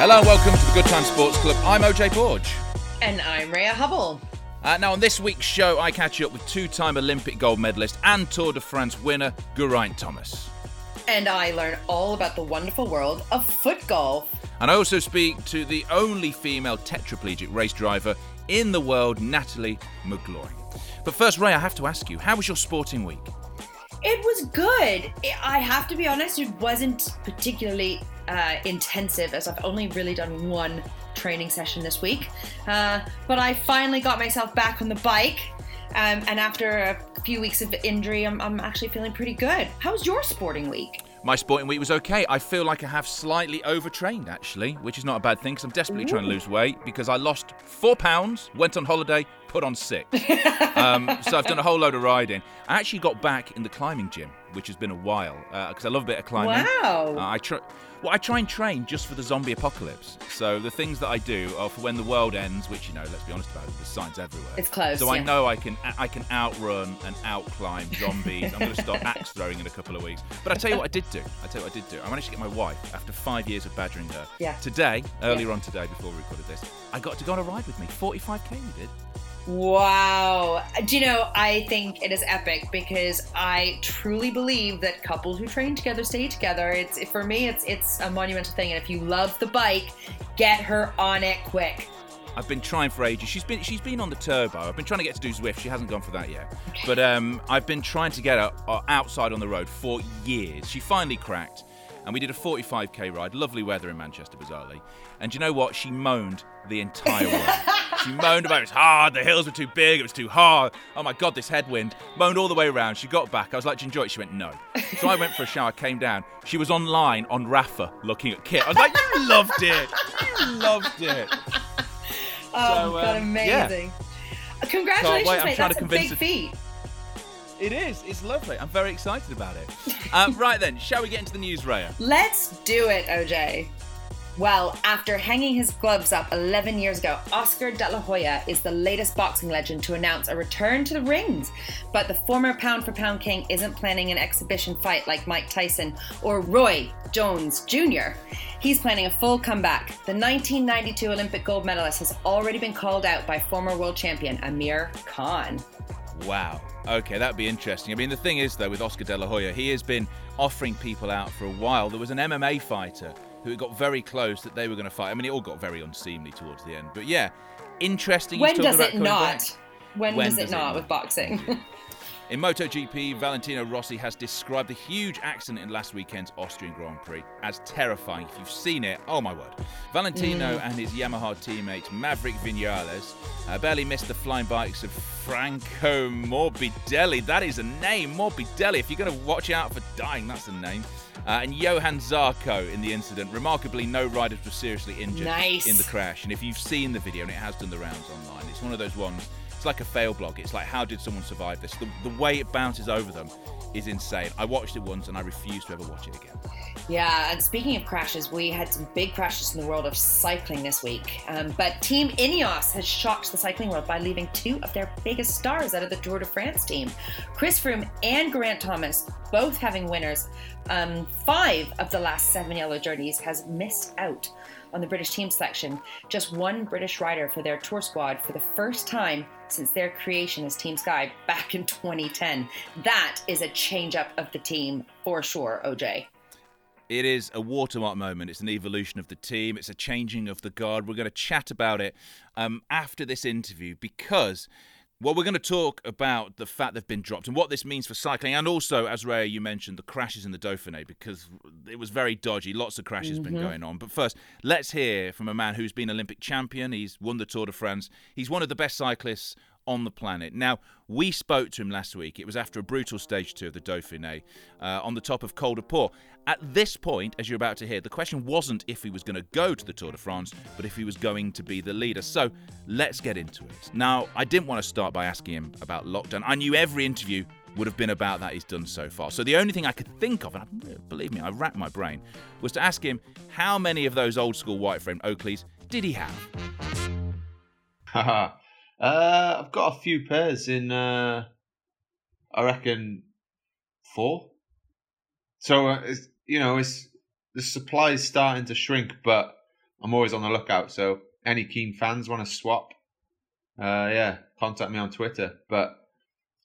Hello and welcome to the Good Time Sports Club. I'm OJ Borg. And I'm Rhea Hubble. Uh, now, on this week's show, I catch up with two time Olympic gold medalist and Tour de France winner, Geraint Thomas. And I learn all about the wonderful world of foot golf. And I also speak to the only female tetraplegic race driver in the world, Natalie McGloin. But first, Ray, I have to ask you, how was your sporting week? It was good. I have to be honest, it wasn't particularly uh, intensive as I've only really done one training session this week. Uh, but I finally got myself back on the bike. Um, and after a few weeks of injury, I'm, I'm actually feeling pretty good. How was your sporting week? My sporting week was okay. I feel like I have slightly overtrained, actually, which is not a bad thing because I'm desperately Ooh. trying to lose weight because I lost four pounds, went on holiday, put on six. um, so I've done a whole load of riding. I actually got back in the climbing gym, which has been a while because uh, I love a bit of climbing. Wow. Uh, I try. Well, I try and train just for the zombie apocalypse. So the things that I do are for when the world ends, which you know, let's be honest about it, there's signs everywhere. It's close. So yeah. I know I can I can outrun and outclimb zombies. I'm going to start axe throwing in a couple of weeks. But I tell you what I did do. I tell you what I did do. I managed to get my wife after five years of badgering her. Yeah. Today, earlier yeah. on today, before we recorded this, I got to go on a ride with me. 45k we did. Wow. Do you know, I think it is epic because I truly believe that couples who train together stay together. It's for me it's it's a monumental thing and if you love the bike, get her on it quick. I've been trying for ages. She's been she's been on the turbo. I've been trying to get to do Zwift. She hasn't gone for that yet. But um, I've been trying to get her uh, outside on the road for years. She finally cracked and we did a 45k ride. Lovely weather in Manchester, bizarrely. And you know what? She moaned the entire way. she moaned about it was hard, the hills were too big, it was too hard. Oh my god, this headwind. Moaned all the way around. She got back. I was like, Do you enjoy it? She went, No. So I went for a shower, came down. She was online on Rapha looking at kit. I was like, You loved it. You loved it. Oh, so, um, God, amazing. Yeah. Congratulations, wait, mate. That's a big feat. It is. It's lovely. I'm very excited about it. Uh, right then, shall we get into the news, Rhea? Let's do it, OJ. Well, after hanging his gloves up 11 years ago, Oscar De La Hoya is the latest boxing legend to announce a return to the rings. But the former pound for pound king isn't planning an exhibition fight like Mike Tyson or Roy Jones Jr. He's planning a full comeback. The 1992 Olympic gold medalist has already been called out by former world champion Amir Khan. Wow. Okay, that'd be interesting. I mean, the thing is, though, with Oscar De La Hoya, he has been offering people out for a while. There was an MMA fighter who got very close that they were going to fight. I mean, it all got very unseemly towards the end. But yeah, interesting. When does it not? When, when, does, it, does not, it not with boxing? In MotoGP, Valentino Rossi has described the huge accident in last weekend's Austrian Grand Prix as terrifying. If you've seen it, oh my word. Valentino mm. and his Yamaha teammate Maverick Vinales uh, barely missed the flying bikes of Franco Morbidelli. That is a name, Morbidelli. If you're going to watch out for dying, that's the name. Uh, and Johann Zarco in the incident. Remarkably, no riders were seriously injured nice. in the crash. And if you've seen the video, and it has done the rounds online, it's one of those ones it's like a fail blog. It's like, how did someone survive this? The, the way it bounces over them is insane. I watched it once and I refuse to ever watch it again. Yeah, and speaking of crashes, we had some big crashes in the world of cycling this week. Um, but Team Ineos has shocked the cycling world by leaving two of their biggest stars out of the Tour de France team. Chris Froome and Geraint Thomas, both having winners, um, five of the last seven yellow journeys, has missed out on the British team selection. Just one British rider for their tour squad for the first time since their creation as Team Sky back in 2010. That is a change up of the team for sure, OJ. It is a watermark moment. It's an evolution of the team. It's a changing of the guard. We're going to chat about it um, after this interview because well, we're going to talk about the fact they've been dropped and what this means for cycling, and also, as Ray, you mentioned, the crashes in the Dauphiné because it was very dodgy. Lots of crashes mm-hmm. been going on. But first, let's hear from a man who's been Olympic champion. He's won the Tour de France. He's one of the best cyclists on the planet. Now, we spoke to him last week. It was after a brutal stage two of the Dauphiné uh, on the top of Col de Porte. At this point, as you're about to hear, the question wasn't if he was going to go to the Tour de France, but if he was going to be the leader. So let's get into it. Now, I didn't want to start by asking him about lockdown. I knew every interview would have been about that he's done so far. So the only thing I could think of, and believe me, I racked my brain, was to ask him how many of those old school white frame Oakleys did he have? Haha. Uh, I've got a few pairs in. Uh, I reckon four. So uh, it's, you know, it's the supply is starting to shrink, but I'm always on the lookout. So any keen fans want to swap, uh, yeah, contact me on Twitter. But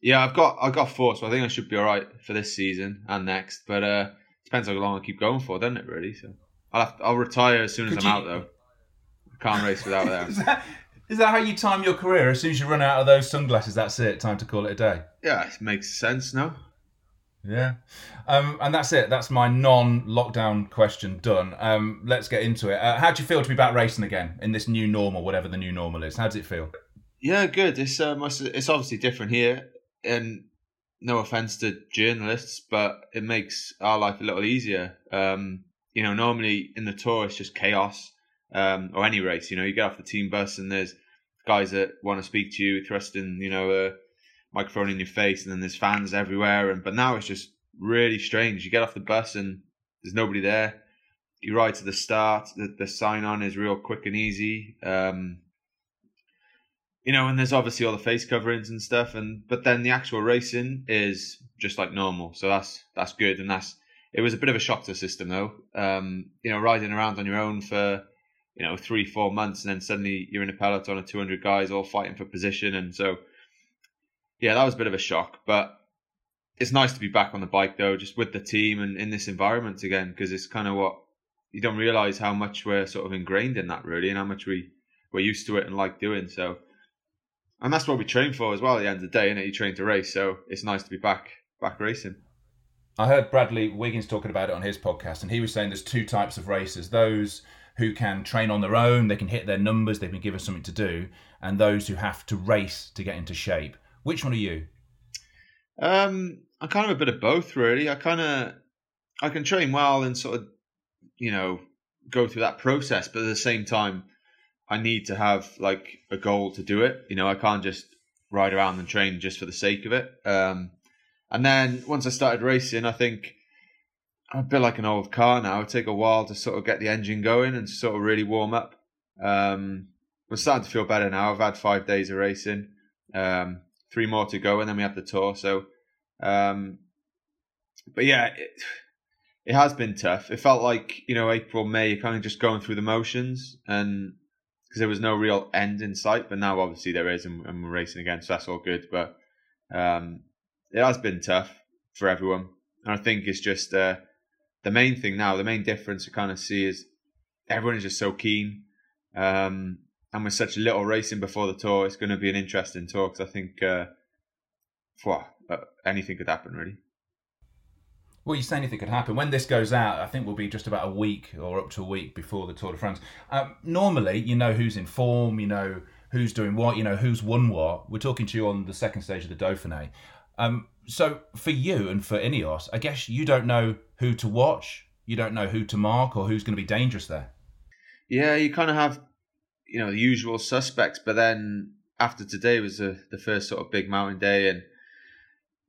yeah, I've got I've got four, so I think I should be all right for this season and next. But uh, depends how long I keep going for, doesn't it? Really. So I'll have to, I'll retire as soon as Could I'm you- out though. I can't race without them. Is that how you time your career? As soon as you run out of those sunglasses, that's it. Time to call it a day. Yeah, it makes sense now. Yeah. Um, and that's it. That's my non-lockdown question done. Um, let's get into it. Uh, how do you feel to be back racing again in this new normal, whatever the new normal is? How does it feel? Yeah, good. It's um, it's it's obviously different here, and no offense to journalists, but it makes our life a little easier. Um, you know, normally in the tour it's just chaos, um, or any race. You know, you get off the team bus and there's guys that want to speak to you, thrusting you know a microphone in your face, and then there's fans everywhere. And but now it's just really strange. You get off the bus and there's nobody there. You ride to the start. The, the sign on is real quick and easy. Um, you know, and there's obviously all the face coverings and stuff, and but then the actual racing is just like normal, so that's that's good, and that's it was a bit of a shock to the system though. Um, you know, riding around on your own for you know three four months, and then suddenly you're in a peloton of 200 guys all fighting for position, and so yeah, that was a bit of a shock, but it's nice to be back on the bike though, just with the team and in this environment again, because it's kind of what you don't realize how much we're sort of ingrained in that really, and how much we we're used to it and like doing so and that's what we train for as well. At the end of the day, and you train to race, so it's nice to be back back racing. I heard Bradley Wiggins talking about it on his podcast, and he was saying there's two types of racers: those who can train on their own, they can hit their numbers, they've been given something to do, and those who have to race to get into shape. Which one are you? Um, I'm kind of a bit of both, really. I kind of I can train well and sort of you know go through that process, but at the same time, I need to have like a goal to do it. You know, I can't just ride around and train just for the sake of it. Um, and then once I started racing, I think I'm a bit like an old car now. It take a while to sort of get the engine going and sort of really warm up. Um, we're starting to feel better now. I've had five days of racing, um, three more to go, and then we have the tour. So, um, but yeah, it, it has been tough. It felt like you know April, May, you're kind of just going through the motions, and because there was no real end in sight. But now obviously there is, and, and we're racing again, so that's all good. But um, it has been tough for everyone, and I think it's just uh, the main thing now. The main difference we kind of see is everyone is just so keen, um, and with such little racing before the tour, it's going to be an interesting tour. Because I think, uh, well, uh, anything could happen really. Well, you say anything could happen. When this goes out, I think we'll be just about a week or up to a week before the Tour de France. Um, normally, you know who's in form, you know who's doing what, you know who's won what. We're talking to you on the second stage of the Dauphiné. Um, so for you and for Ineos, I guess you don't know who to watch, you don't know who to mark, or who's going to be dangerous there. Yeah, you kind of have, you know, the usual suspects, but then after today was the, the first sort of big mountain day, and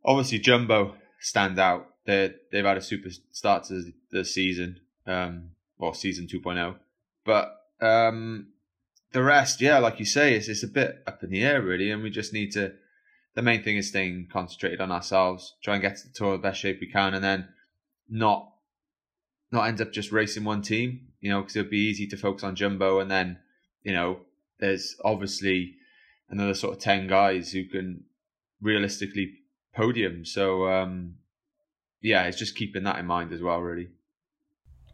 obviously Jumbo stand out. They they've had a super start to the season, um, or season 2.0, but um, the rest, yeah, like you say, it's it's a bit up in the air really, and we just need to. The main thing is staying concentrated on ourselves, try and get to the tour the best shape we can, and then not not end up just racing one team, you know, because it'd be easy to focus on Jumbo, and then you know, there's obviously another sort of ten guys who can realistically podium. So um, yeah, it's just keeping that in mind as well, really.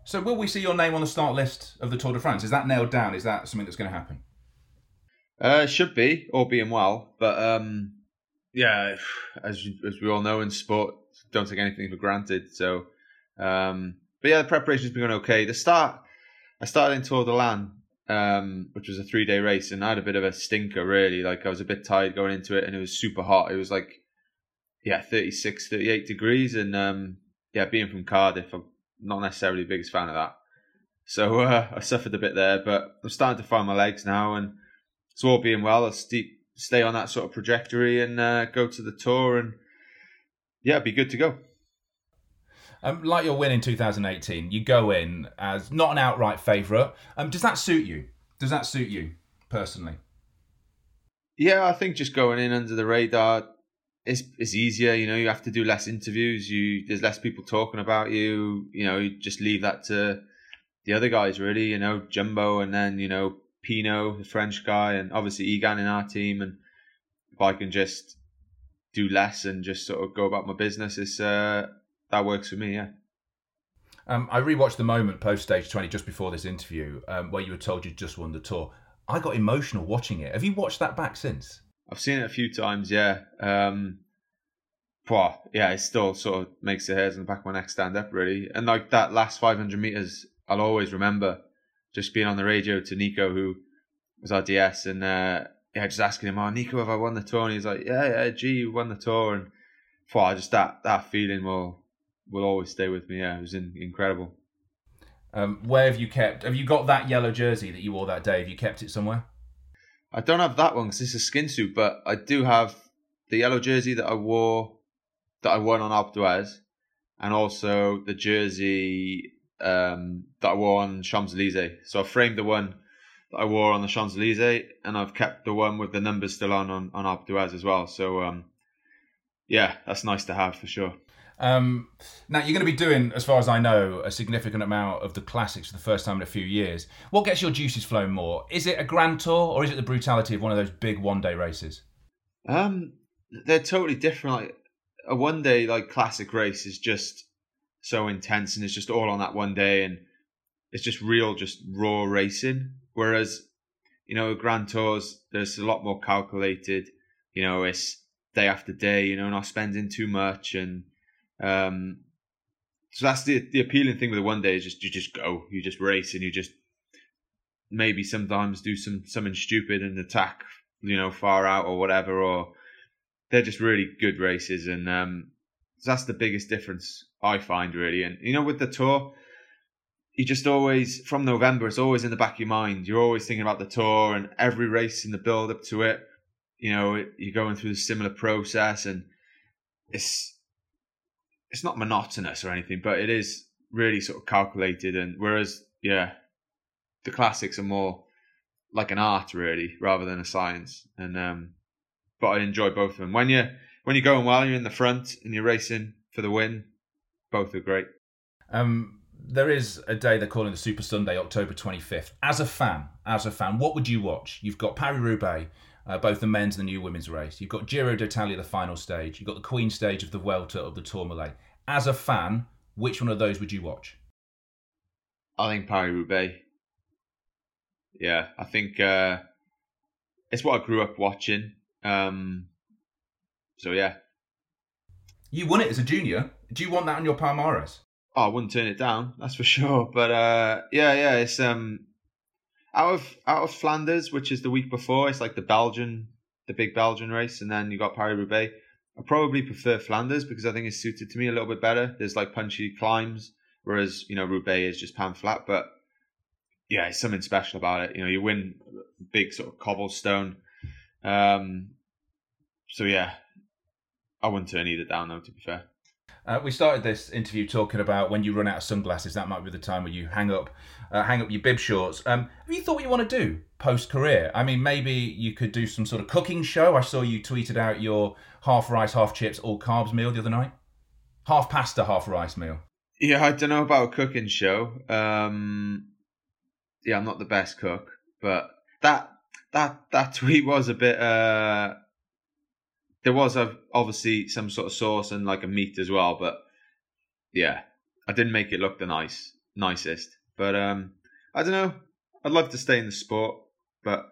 So will we see your name on the start list of the Tour de France? Is that nailed down? Is that something that's going to happen? Uh, should be, all being well, but um, yeah, as as we all know in sport, don't take anything for granted. So, um, but yeah, the preparation's been going okay. The start, I started in Tour de l'Ain, um, which was a three day race, and I had a bit of a stinker really. Like I was a bit tired going into it, and it was super hot. It was like, yeah, 36, 38 degrees, and um, yeah, being from Cardiff, I'm not necessarily the biggest fan of that. So uh, I suffered a bit there, but I'm starting to find my legs now, and it's all being well, I'll st- stay on that sort of trajectory and uh, go to the tour, and yeah, be good to go. Um, like your win in 2018, you go in as not an outright favourite. Um, does that suit you? Does that suit you personally? Yeah, I think just going in under the radar is is easier. You know, you have to do less interviews. You there's less people talking about you. You know, you just leave that to the other guys really, you know, Jumbo and then, you know, Pinot, the French guy, and obviously Egan in our team. And if I can just do less and just sort of go about my business, it's, uh, that works for me, yeah. Um, I rewatched the moment post stage 20 just before this interview um, where you were told you'd just won the tour. I got emotional watching it. Have you watched that back since? I've seen it a few times, yeah. Um, well, yeah, it still sort of makes the hairs on the back of my neck stand up, really. And like that last 500 meters, I'll always remember just being on the radio to Nico, who was our DS, and uh, yeah, just asking him, "Oh, Nico, have I won the tour?" And he's like, "Yeah, yeah, G, you won the tour." And well, just that that feeling will will always stay with me. Yeah, it was in, incredible. Um, where have you kept? Have you got that yellow jersey that you wore that day? Have you kept it somewhere? I don't have that one because it's a skin suit, but I do have the yellow jersey that I wore that I won on Alpe d'Huez, and also the jersey um, that I wore on Champs Elysees. So I framed the one that I wore on the Champs Elysees, and I've kept the one with the numbers still on on, on d'Huez as well. So um, yeah, that's nice to have for sure. Um, now you're going to be doing, as far as I know, a significant amount of the classics for the first time in a few years. What gets your juices flowing more? Is it a Grand Tour or is it the brutality of one of those big one-day races? Um, they're totally different. Like a one-day like classic race is just so intense and it's just all on that one day and it's just real, just raw racing. Whereas, you know, Grand Tours, there's a lot more calculated. You know, it's day after day. You know, not spending too much and um, so that's the the appealing thing with the one day is just you just go, you just race, and you just maybe sometimes do some something stupid and attack, you know, far out or whatever, or they're just really good races, and um, that's the biggest difference I find really. And you know, with the tour, you just always from November, it's always in the back of your mind. You're always thinking about the tour and every race in the build up to it. You know, you're going through a similar process, and it's it's not monotonous or anything, but it is really sort of calculated. And whereas, yeah, the classics are more like an art really, rather than a science. And um, but I enjoy both of them. When you when you're going well, you're in the front and you're racing for the win. Both are great. Um, there is a day they're calling the Super Sunday, October 25th. As a fan, as a fan, what would you watch? You've got Paris Roubaix, uh, both the men's and the new women's race. You've got Giro d'Italia, the final stage. You've got the Queen stage of the Vuelta of the Tourmalet. As a fan, which one of those would you watch? I think Paris Roubaix. Yeah, I think uh, it's what I grew up watching. Um, so yeah. You won it as a junior. Do you want that on your Palmares? Oh, I wouldn't turn it down, that's for sure. But uh, yeah, yeah, it's um, out of out of Flanders, which is the week before. It's like the Belgian, the big Belgian race, and then you got Paris Roubaix. I probably prefer Flanders because I think it's suited to me a little bit better. There's like punchy climbs, whereas you know Roubaix is just pan flat. But yeah, it's something special about it. You know, you win big sort of cobblestone. Um, so yeah, I wouldn't turn either down though. To be fair. Uh, we started this interview talking about when you run out of sunglasses. That might be the time where you hang up, uh, hang up your bib shorts. Um, have you thought what you want to do post career? I mean, maybe you could do some sort of cooking show. I saw you tweeted out your half rice, half chips, all carbs meal the other night. Half pasta, half rice meal. Yeah, I don't know about a cooking show. Um, yeah, I'm not the best cook, but that that that tweet was a bit. Uh, there was a, obviously some sort of sauce and like a meat as well, but yeah, I didn't make it look the nice nicest. But um, I don't know. I'd love to stay in the sport, but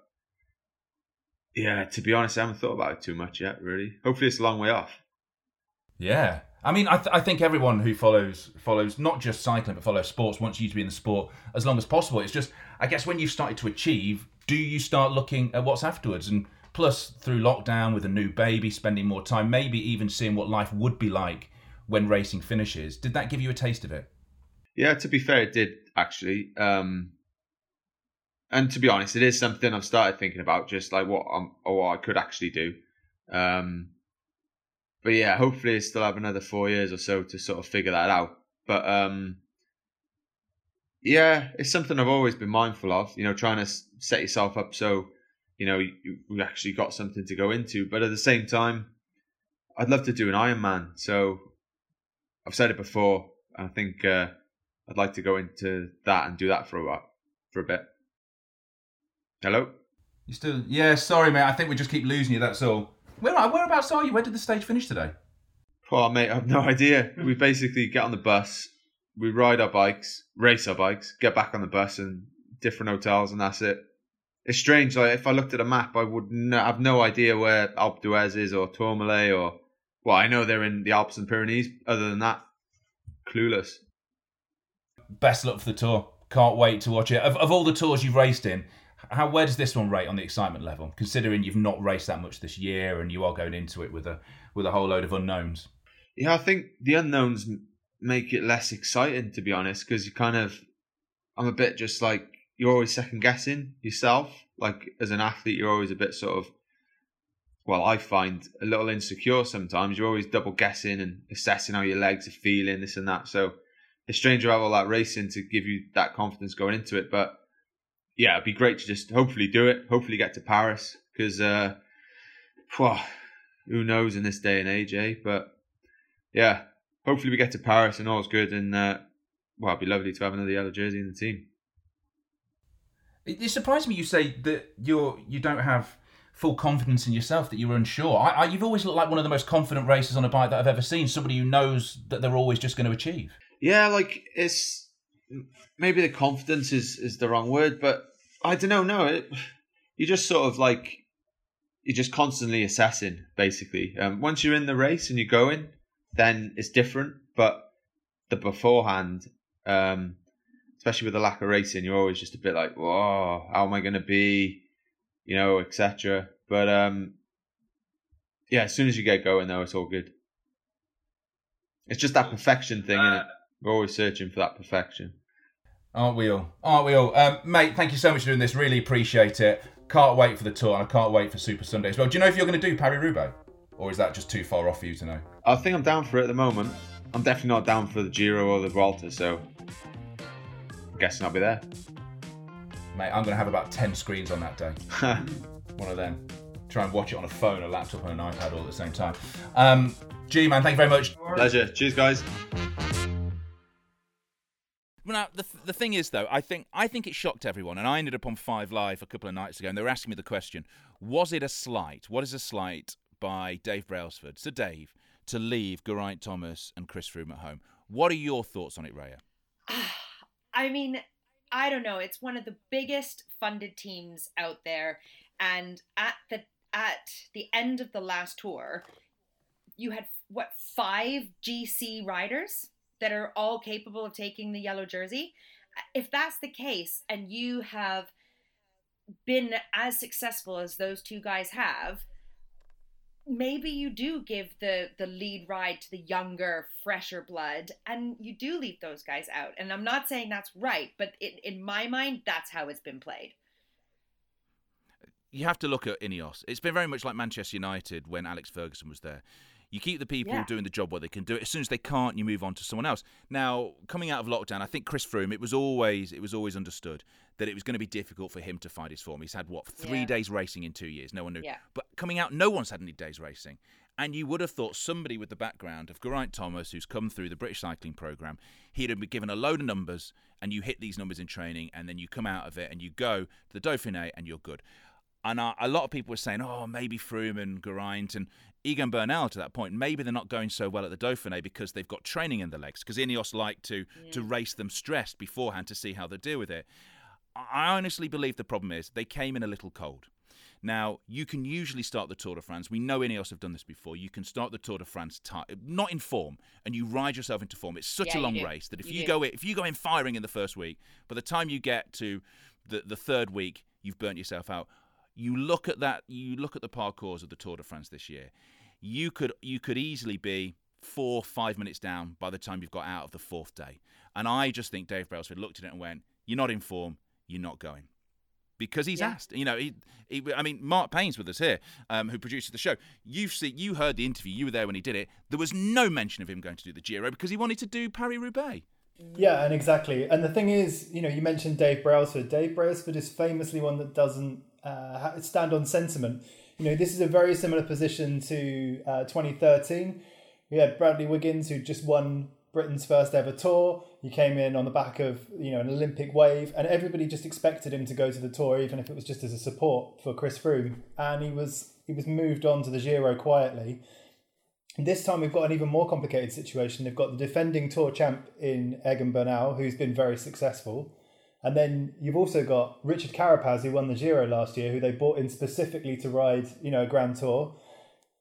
yeah, to be honest, I haven't thought about it too much yet. Really, hopefully, it's a long way off. Yeah, I mean, I, th- I think everyone who follows follows not just cycling but follows sports wants you to be in the sport as long as possible. It's just, I guess, when you've started to achieve, do you start looking at what's afterwards? And plus, through lockdown with a new baby, spending more time, maybe even seeing what life would be like when racing finishes. Did that give you a taste of it? Yeah, to be fair, it did actually. Um, and to be honest, it is something I've started thinking about, just like what I'm or what I could actually do. Um, but yeah, hopefully, I still have another four years or so to sort of figure that out. But um, yeah, it's something I've always been mindful of. You know, trying to set yourself up so you know you actually got something to go into. But at the same time, I'd love to do an Ironman. So I've said it before. and I think uh, I'd like to go into that and do that for a while, for a bit. Hello. You still? Yeah. Sorry, mate. I think we just keep losing you. That's all. Where whereabouts are you? Where did the stage finish today? Oh, mate, I have no idea. We basically get on the bus, we ride our bikes, race our bikes, get back on the bus, and different hotels, and that's it. It's strange. Like if I looked at a map, I would no, have no idea where Alpe d'Huez is or Tourmalet or. Well, I know they're in the Alps and Pyrenees. Other than that, clueless. Best luck for the tour. Can't wait to watch it. Of, of all the tours you've raced in, how where does this one rate on the excitement level? Considering you've not raced that much this year and you are going into it with a with a whole load of unknowns. Yeah, I think the unknowns make it less exciting, to be honest, because you kind of, I'm a bit just like you're always second guessing yourself. Like as an athlete, you're always a bit sort of, well, I find a little insecure sometimes. You're always double guessing and assessing how your legs are feeling, this and that. So it's strange to have all that racing to give you that confidence going into it. But yeah, it'd be great to just hopefully do it. Hopefully get to Paris because, uh, who knows in this day and age, eh? But yeah, hopefully we get to Paris and all's good. And uh, well, it'd be lovely to have another yellow jersey in the team. It, it surprised me you say that you're you don't have full confidence in yourself that you're unsure. I, I, you've always looked like one of the most confident racers on a bike that I've ever seen. Somebody who knows that they're always just going to achieve. Yeah, like it's maybe the confidence is is the wrong word, but I don't know. No, it, you just sort of like you're just constantly assessing. Basically, um, once you're in the race and you're going, then it's different. But the beforehand, um, especially with the lack of racing, you're always just a bit like, "Whoa, how am I going to be?" You know, etc. But um, yeah, as soon as you get going, though, it's all good. It's just that perfection thing, isn't it? We're always searching for that perfection. Aren't we all? Aren't we all? Um, mate, thank you so much for doing this. Really appreciate it. Can't wait for the tour, and I can't wait for Super Sunday as well. Do you know if you're going to do Paris Roubaix? Or is that just too far off for you to know? I think I'm down for it at the moment. I'm definitely not down for the Giro or the Vuelta, so guessing I'll be there. Mate, I'm going to have about 10 screens on that day. One of them. Try and watch it on a phone, a laptop, and an iPad all at the same time. Um, G, man, thank you very much. Pleasure. Cheers, guys. Now the the thing is though, I think I think it shocked everyone, and I ended up on Five Live a couple of nights ago, and they were asking me the question: Was it a slight? What is a slight by Dave Brailsford, Sir Dave, to leave Geraint Thomas and Chris Froome at home? What are your thoughts on it, Rhea? I mean, I don't know. It's one of the biggest funded teams out there, and at the at the end of the last tour, you had what five GC riders that are all capable of taking the yellow jersey. If that's the case, and you have been as successful as those two guys have, maybe you do give the the lead ride to the younger, fresher blood, and you do leave those guys out. And I'm not saying that's right, but in, in my mind, that's how it's been played. You have to look at Ineos. It's been very much like Manchester United when Alex Ferguson was there. You keep the people Yeah. doing the job where they can do it. As soon as they can't, you move on to someone else. Now, coming out of lockdown, I think Chris Froome. It was always it was always understood that it was going to be difficult for him to find his form. He's had what three Yeah. days racing in two years. No one knew. Yeah. But coming out, no one's had any days racing. And you would have thought somebody with the background of Geraint Thomas, who's come through the British cycling program, he'd have been given a load of numbers, and you hit these numbers in training, and then you come out of it and you go to the Dauphiné, and you're good. And a lot of people were saying, oh, maybe Froome and Geraint and Egan Bernal to that point, maybe they're not going so well at the Dauphiné because they've got training in the legs. Because Ineos like to to race them stressed beforehand to see how they deal with it. I honestly believe the problem is they came in a little cold. Now, you can usually start the Tour de France. We know Ineos have done this before. You can start the Tour de France not in form, and you ride yourself into form. It's such Yeah, a long race that if You you, go in, if you go in firing in the first week, by the time you get to the the third week, you've burnt yourself out. You look at that. You look at the parcours of the Tour de France this year. You could you could easily be four five minutes down by the time you've got out of the fourth day. And I just think Dave Brailsford looked at it and went, "You're not in form. You're not going." Because he's Yeah. asked, you know, he, he, I mean, Mark Payne's with us here, um, who produces the show. You've seen, you heard the interview, you were there when he did it. There was no mention of him going to do the Giro because he wanted to do Paris Roubaix. Yeah, and exactly. And the thing is, you know, you mentioned Dave Brailsford. Dave Brailsford is famously one that doesn't uh, stand on sentiment. You know, this is a very similar position to uh, 2013. We had Bradley Wiggins, who just won Britain's first ever tour. He came in on the back of you know an Olympic wave, and everybody just expected him to go to the tour, even if it was just as a support for Chris Froome. And he was he was moved on to the Giro quietly. This time we've got an even more complicated situation. They've got the defending Tour champ in Egan Bernal, who's been very successful. And then you've also got Richard Carapaz, who won the Giro last year, who they bought in specifically to ride, you know, a Grand Tour.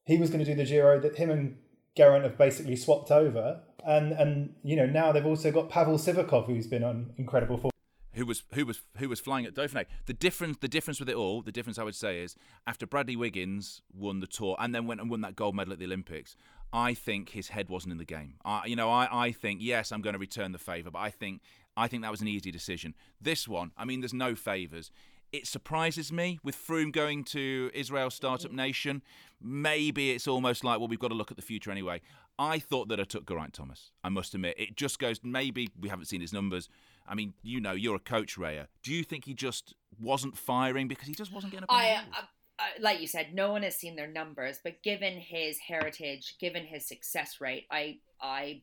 He was going to do the Giro. That him and Geraint have basically swapped over, and and you know now they've also got Pavel Sivakov, who's been on incredible form. Who was who was who was flying at Dauphiné? The difference the difference with it all, the difference I would say is after Bradley Wiggins won the tour and then went and won that gold medal at the Olympics, I think his head wasn't in the game. I, you know, I, I think yes, I'm going to return the favour, but I think I think that was an easy decision. This one, I mean, there's no favours. It surprises me with Froome going to Israel Startup Nation. Maybe it's almost like, well, we've got to look at the future anyway. I thought that I took Geraint Thomas. I must admit, it just goes. Maybe we haven't seen his numbers. I mean, you know, you're a coach, Rhea. Do you think he just wasn't firing because he just wasn't getting? I, I, uh, uh, like you said, no one has seen their numbers, but given his heritage, given his success rate, I, I,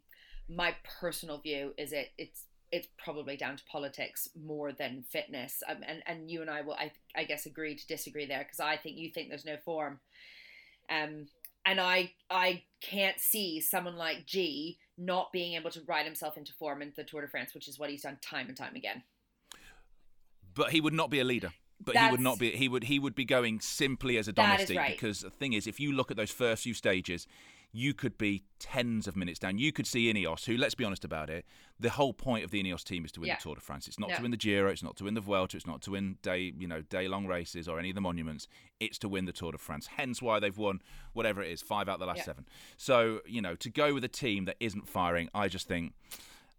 my personal view is it it's it's probably down to politics more than fitness. Um, and and you and I will, I, I guess, agree to disagree there because I think you think there's no form. Um, and I I can't see someone like G not being able to ride himself into form in the Tour de France, which is what he's done time and time again. But he would not be a leader. But That's, he would not be. He would. He would be going simply as a domestique right. because the thing is, if you look at those first few stages, you could be tens of minutes down. You could see Ineos, who, let's be honest about it, the whole point of the Ineos team is to win yeah. the Tour de France. It's not no. to win the Giro, it's not to win the Vuelta, it's not to win day, you know, day long races or any of the monuments. It's to win the Tour de France. Hence why they've won whatever it is, five out of the last yeah. seven. So, you know, to go with a team that isn't firing, I just think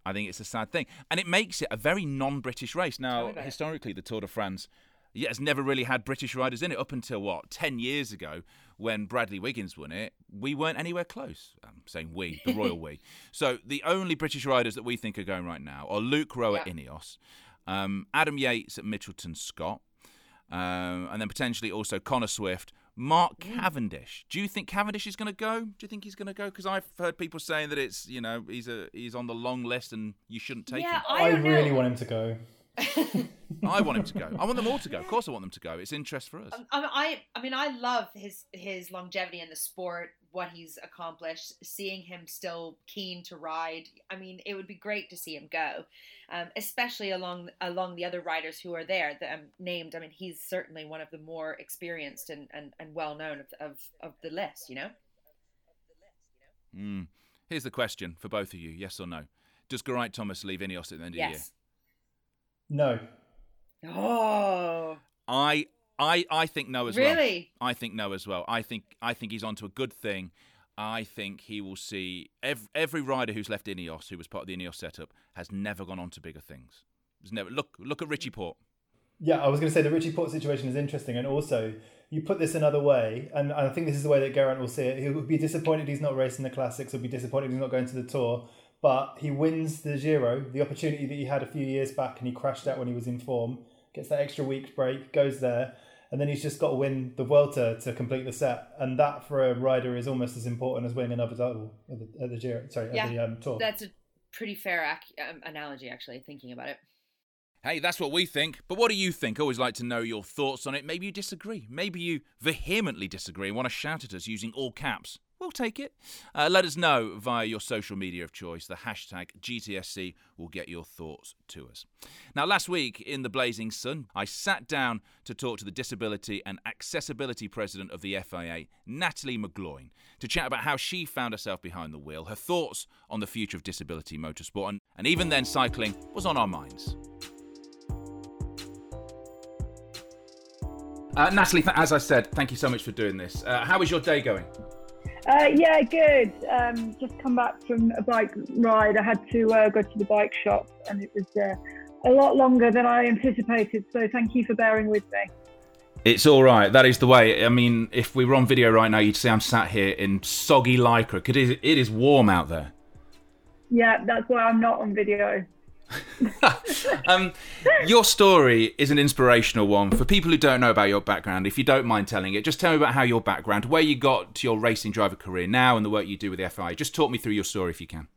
I think it's a sad thing. And it makes it a very non British race. Now, historically, the Tour de France yeah, has never really had British riders in it up until what ten years ago when Bradley Wiggins won it. We weren't anywhere close. I'm saying we, the royal we. So the only British riders that we think are going right now are Luke Rowe yeah. at Ineos, um, Adam Yates at Mitchelton Scott, um, and then potentially also Connor Swift. Mark mm. Cavendish. Do you think Cavendish is going to go? Do you think he's going to go? Because I've heard people saying that it's you know he's a he's on the long list and you shouldn't take yeah, him. I, I really know. want him to go. I want him to go. I want them all to go. Of course, I want them to go. It's interest for us. Um, I, I mean, I love his his longevity in the sport, what he's accomplished. Seeing him still keen to ride. I mean, it would be great to see him go, um, especially along along the other riders who are there that I'm named. I mean, he's certainly one of the more experienced and, and, and well known of, of of the list. You know. Mm. Here's the question for both of you: Yes or no? Does Geraint Thomas leave Ineos at the end yes. of the year? No. Oh. I I I think no as really? well. Really? I think no as well. I think I think he's onto a good thing. I think he will see every, every rider who's left Ineos, who was part of the Ineos setup, has never gone on to bigger things. There's never look look at Richie Porte. Yeah, I was going to say the Richie Porte situation is interesting, and also you put this another way, and I think this is the way that Geraint will see it. He will be disappointed he's not racing the classics. He'll be disappointed he's not going to the tour but he wins the Giro, the opportunity that he had a few years back, and he crashed out when he was in form. Gets that extra week break, goes there, and then he's just got to win the Vuelta to complete the set, and that for a rider is almost as important as winning another title at the, at the Giro. Sorry, yeah, at the um, Tour. That's a pretty fair ac- um, analogy, actually. Thinking about it. Hey, that's what we think. But what do you think? Always like to know your thoughts on it. Maybe you disagree. Maybe you vehemently disagree and want to shout at us using all caps. We'll take it. Uh, let us know via your social media of choice. The hashtag GTSC will get your thoughts to us. Now, last week in the Blazing Sun, I sat down to talk to the Disability and Accessibility President of the FIA, Natalie McGloin, to chat about how she found herself behind the wheel, her thoughts on the future of disability motorsport, and, and even then, cycling was on our minds. Uh, Natalie, as I said, thank you so much for doing this. Uh, how is your day going? Uh, yeah, good. Um, just come back from a bike ride. I had to uh, go to the bike shop, and it was uh, a lot longer than I anticipated. So thank you for bearing with me. It's all right. That is the way. I mean, if we were on video right now, you'd see I'm sat here in soggy lycra. It is, it is warm out there. Yeah, that's why I'm not on video. um, your story is an inspirational one for people who don't know about your background. If you don't mind telling it, just tell me about how your background, where you got to your racing driver career now, and the work you do with the FIA. Just talk me through your story if you can.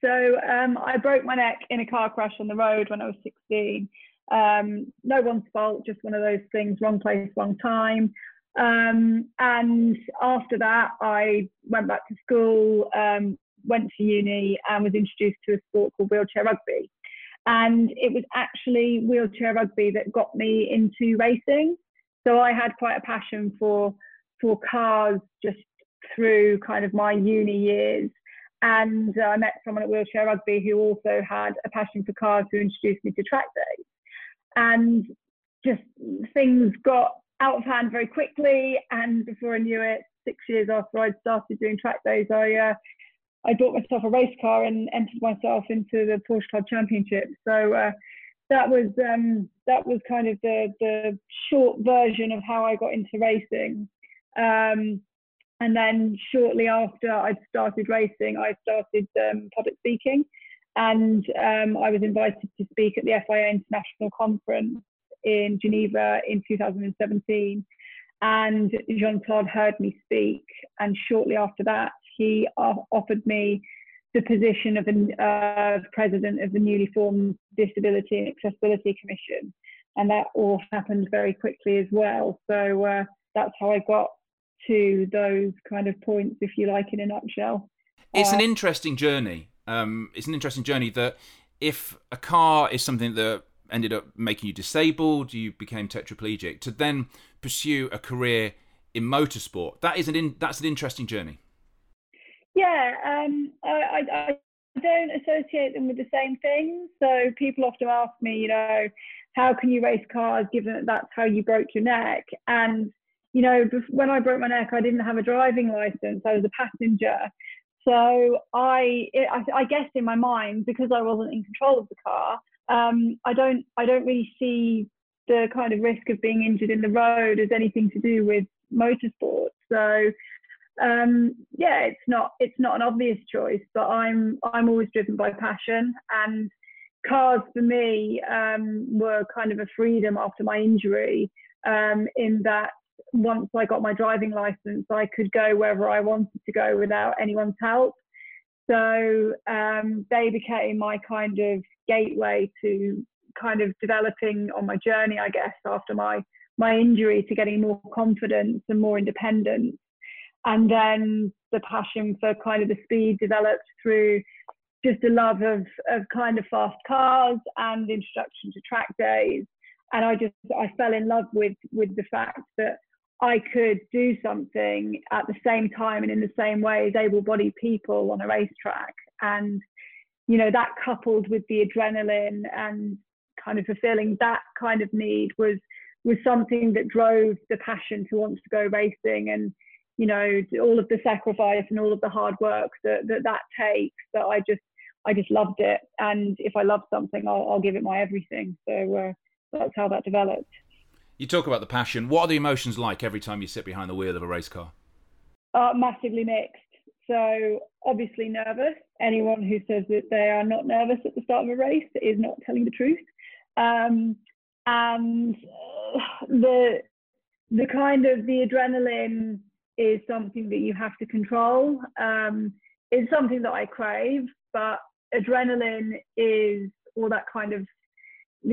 So um, I broke my neck in a car crash on the road when I was 16. Um, no one's fault, just one of those things, wrong place, wrong time. Um, and after that, I went back to school, um, went to uni, and was introduced to a sport called wheelchair rugby. And it was actually wheelchair rugby that got me into racing. So I had quite a passion for for cars just through kind of my uni years. And uh, I met someone at Wheelchair Rugby who also had a passion for cars who introduced me to track days. And just things got out of hand very quickly. And before I knew it, six years after I'd started doing track days, I uh, I bought myself a race car and entered myself into the Porsche Club Championship. So uh, that was um, that was kind of the the short version of how I got into racing. Um, and then shortly after I'd started racing, I started um, public speaking, and um, I was invited to speak at the FIA International Conference in Geneva in 2017. And Jean Claude heard me speak, and shortly after that, he offered me the position of the uh, president of the newly formed Disability and Accessibility Commission, and that all happened very quickly as well. So uh, that's how I got to those kind of points, if you like, in a nutshell. It's uh, an interesting journey. Um, it's an interesting journey that if a car is something that ended up making you disabled, you became tetraplegic, to then pursue a career in motorsport, that is an in, that's an interesting journey. Yeah, um, I, I, I don't associate them with the same things. So people often ask me, you know, how can you race cars given that that's how you broke your neck? And you know, when I broke my neck, I didn't have a driving license. I was a passenger. So I, I, I guess in my mind, because I wasn't in control of the car, um, I don't, I don't really see the kind of risk of being injured in the road as anything to do with motorsport. So um, yeah, it's not, it's not an obvious choice, but I'm, I'm always driven by passion and cars for me um, were kind of a freedom after my injury um, in that once I got my driving license, I could go wherever I wanted to go without anyone's help. So um, they became my kind of gateway to kind of developing on my journey, I guess, after my my injury to getting more confidence and more independence. And then the passion for kind of the speed developed through just a love of, of kind of fast cars and introduction to track days. And I just I fell in love with with the fact that I could do something at the same time and in the same way as able bodied people on a racetrack. And, you know, that coupled with the adrenaline and kind of fulfilling that kind of need was was something that drove the passion to want to go racing and you know all of the sacrifice and all of the hard work that that, that takes that I just I just loved it and if I love something I'll, I'll give it my everything so uh, that's how that developed you talk about the passion. What are the emotions like every time you sit behind the wheel of a race car? Uh, massively mixed. So obviously nervous. Anyone who says that they are not nervous at the start of a race is not telling the truth. Um, and uh, the the kind of the adrenaline is something that you have to control. Um, it's something that I crave, but adrenaline is all that kind of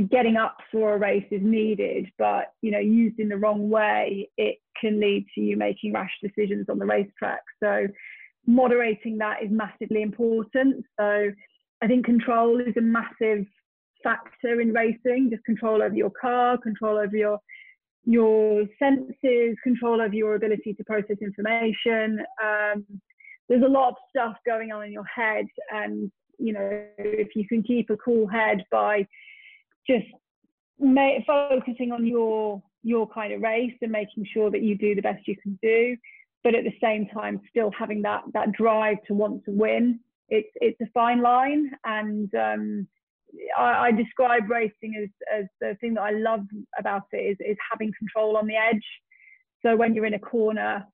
getting up for a race is needed, but you know, used in the wrong way, it can lead to you making rash decisions on the racetrack. So moderating that is massively important. So I think control is a massive factor in racing, just control over your car, control over your your senses, control over your ability to process information. Um, there's a lot of stuff going on in your head, and you know if you can keep a cool head by just may, focusing on your your kind of race and making sure that you do the best you can do, but at the same time still having that that drive to want to win. It's it's a fine line, and um, I, I, describe racing as as the thing that I love about it is is having control on the edge. So when you're in a corner,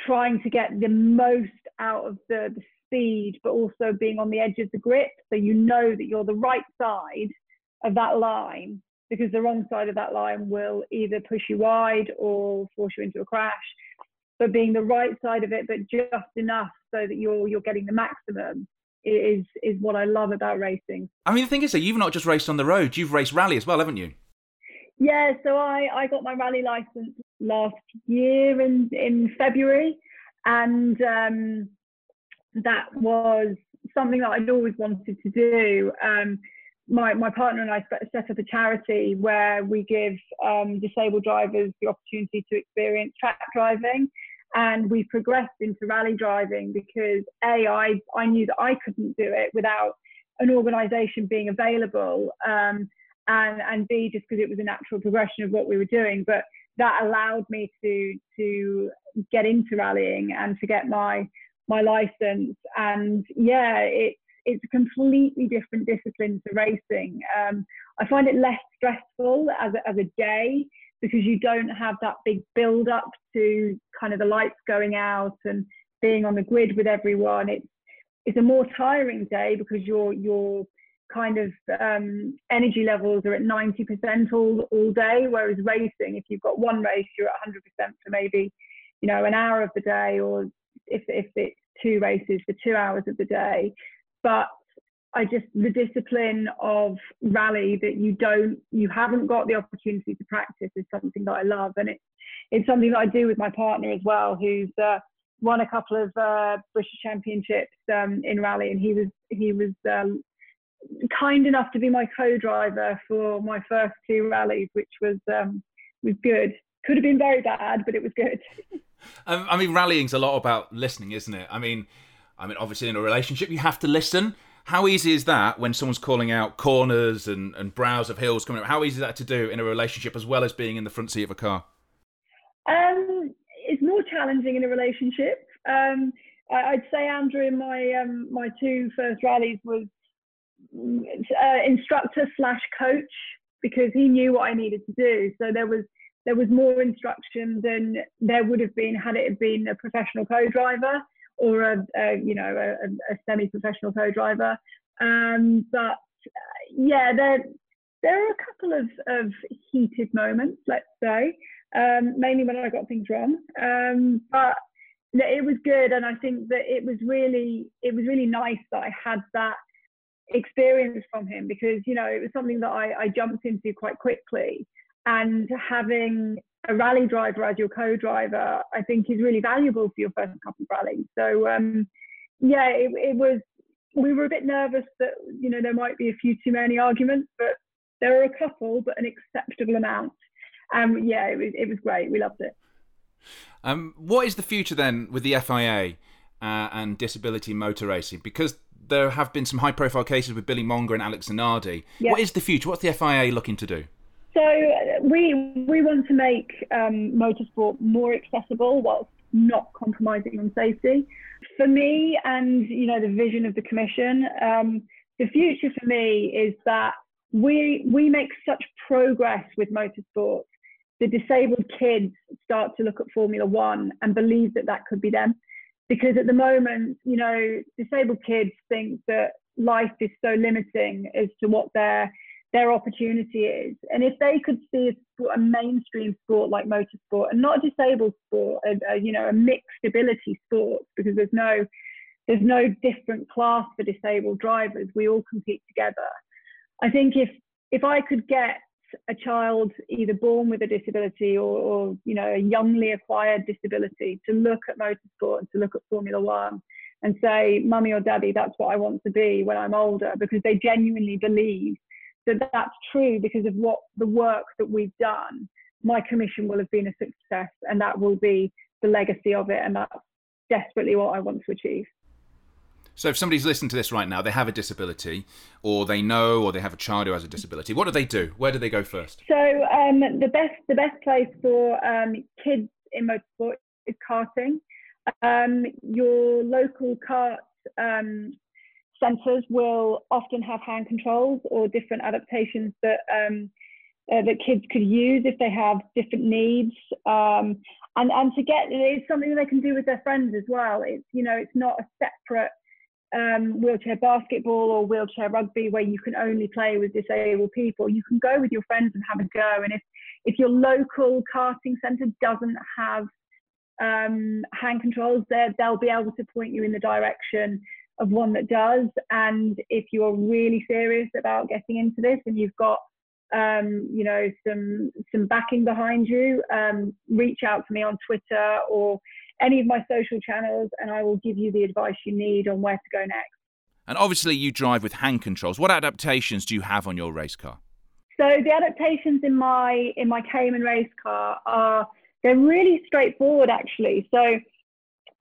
trying to get the most out of the, the speed, but also being on the edge of the grip, so you know that you're the right side of that line because the wrong side of that line will either push you wide or force you into a crash. But being the right side of it, but just enough so that you're you're getting the maximum. Is is what I love about racing. I mean, the thing is that you've not just raced on the road; you've raced rally as well, haven't you? Yeah, so I, I got my rally license last year in in February, and um, that was something that I'd always wanted to do. Um, my, my partner and I set up a charity where we give um, disabled drivers the opportunity to experience track driving. And we progressed into rally driving because A, I, I knew that I couldn't do it without an organisation being available. Um, and, and B, just because it was a natural progression of what we were doing. But that allowed me to, to get into rallying and to get my, my license. And yeah, it, it's a completely different discipline to racing. Um, I find it less stressful as a, as a day because you don't have that big build up to kind of the lights going out and being on the grid with everyone. It's it's a more tiring day because your your kind of um, energy levels are at 90% all all day. Whereas racing, if you've got one race, you're at 100% for maybe you know an hour of the day, or if if it's two races for two hours of the day but I just the discipline of rally that you don't you haven't got the opportunity to practice is something that I love. And it's it's something that I do with my partner as well who's uh, won a couple of uh, British championships um, in rally. And he was he was um, kind enough to be my co-driver for my first two rallies which was um, was good. Could have been very bad but it was good. Um, I mean rallying's a lot about listening isn't it? I mean I mean, obviously, in a relationship, you have to listen. How easy is that when someone's calling out corners and, and brows of hills coming up? How easy is that to do in a relationship as well as being in the front seat of a car? Um, it's more challenging in a relationship. Um, I, would say Andrew in my um, my two first rallies was uh, instructor slash coach because he knew what I needed to do. So there was there was more instruction than there would have been had it been a professional co-driver or a, a you know a, a semi-professional co-driver. Um, but uh, yeah, there there are a couple of, of heated moments, let's say, um, mainly when I got things wrong. Um, but it was good, and I think that it was really it was really nice that I had that experience from him because you know it was something that I, I jumped into quite quickly, and having a rally driver as your co-driver, I think is really valuable for your first couple of rallies. So um, yeah, it, it, was. We were a bit nervous that you know there might be a few too many arguments, but there were a couple, but an acceptable amount. Um, yeah, it was it was great. We loved it. Um, what is the future then with the FIA uh, and disability motor racing? Because there have been some high-profile cases with Billy Monger and Alex Zanardi. Yeah. What is the future? What's the FIA looking to do? So we we want to make um, motorsport more accessible whilst not compromising on safety. For me, and you know the vision of the commission, um, the future for me is that we we make such progress with motorsport. The disabled kids start to look at Formula One and believe that that could be them, because at the moment, you know, disabled kids think that life is so limiting as to what they're their opportunity is. And if they could see a, sport, a mainstream sport like motorsport and not a disabled sport, a, a, you know, a mixed ability sport, because there's no there's no different class for disabled drivers. We all compete together. I think if if I could get a child either born with a disability or, or you know a youngly acquired disability to look at motorsport and to look at Formula One and say, "Mummy or Daddy, that's what I want to be when I'm older," because they genuinely believe that that's true because of what the work that we've done. My commission will have been a success, and that will be the legacy of it, and that's desperately what I want to achieve. So, if somebody's listening to this right now, they have a disability, or they know, or they have a child who has a disability. What do they do? Where do they go first? So, um, the best the best place for um, kids in motorsport is karting. Um, your local kart um, centres will often have hand controls or different adaptations that um, uh, that kids could use if they have different needs. Um, and and to get it's something they can do with their friends as well. It's you know it's not a separate um, wheelchair basketball or wheelchair rugby where you can only play with disabled people. You can go with your friends and have a go. And if if your local karting centre doesn't have um, hand controls, there they'll be able to point you in the direction of one that does. And if you're really serious about getting into this and you've got um, you know, some some backing behind you, um, reach out to me on Twitter or any of my social channels, and I will give you the advice you need on where to go next. And obviously, you drive with hand controls. What adaptations do you have on your race car? So the adaptations in my in my Cayman race car are they're really straightforward actually. So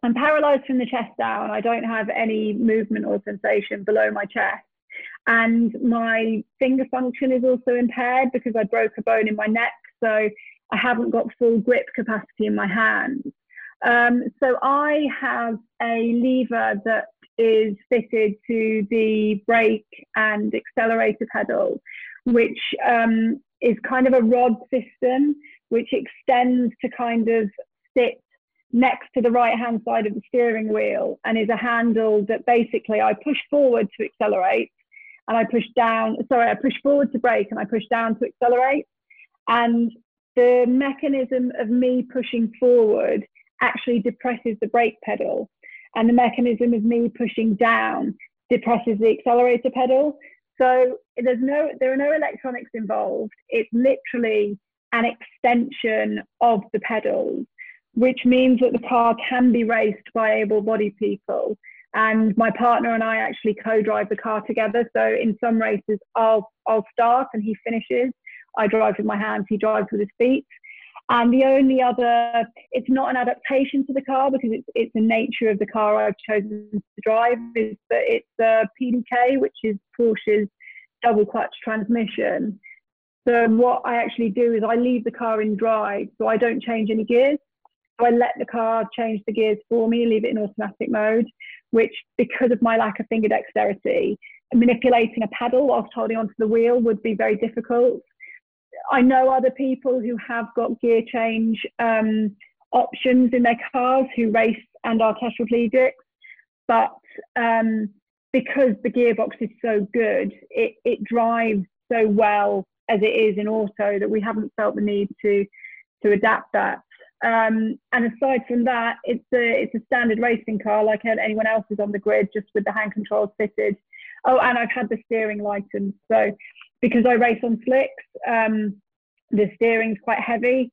I'm paralyzed from the chest down. I don't have any movement or sensation below my chest. And my finger function is also impaired because I broke a bone in my neck. So I haven't got full grip capacity in my hands. Um, so I have a lever that is fitted to the brake and accelerator pedal, which um, is kind of a rod system, which extends to kind of sit next to the right hand side of the steering wheel and is a handle that basically I push forward to accelerate and I push down, sorry, I push forward to brake and I push down to accelerate. And the mechanism of me pushing forward actually depresses the brake pedal. And the mechanism of me pushing down depresses the accelerator pedal. So there's no, there are no electronics involved. It's literally an extension of the pedals, which means that the car can be raced by able-bodied people. And my partner and I actually co-drive the car together. So in some races, I'll I'll start and he finishes. I drive with my hands, he drives with his feet. And the only other, it's not an adaptation to the car because it's, it's the nature of the car I've chosen to drive, is that it's a PDK, which is Porsche's double clutch transmission. So what I actually do is I leave the car in drive, so I don't change any gears. So I let the car change the gears for me, leave it in automatic mode, which because of my lack of finger dexterity, manipulating a pedal whilst holding onto the wheel would be very difficult. I know other people who have got gear change um, options in their cars who race and are tetraplegics, but um, because the gearbox is so good, it, it drives so well as it is in auto that we haven't felt the need to to adapt that. Um, and aside from that, it's a it's a standard racing car like anyone else is on the grid, just with the hand controls fitted. Oh, and I've had the steering lightened. So because I race on slicks, um, the steering's quite heavy.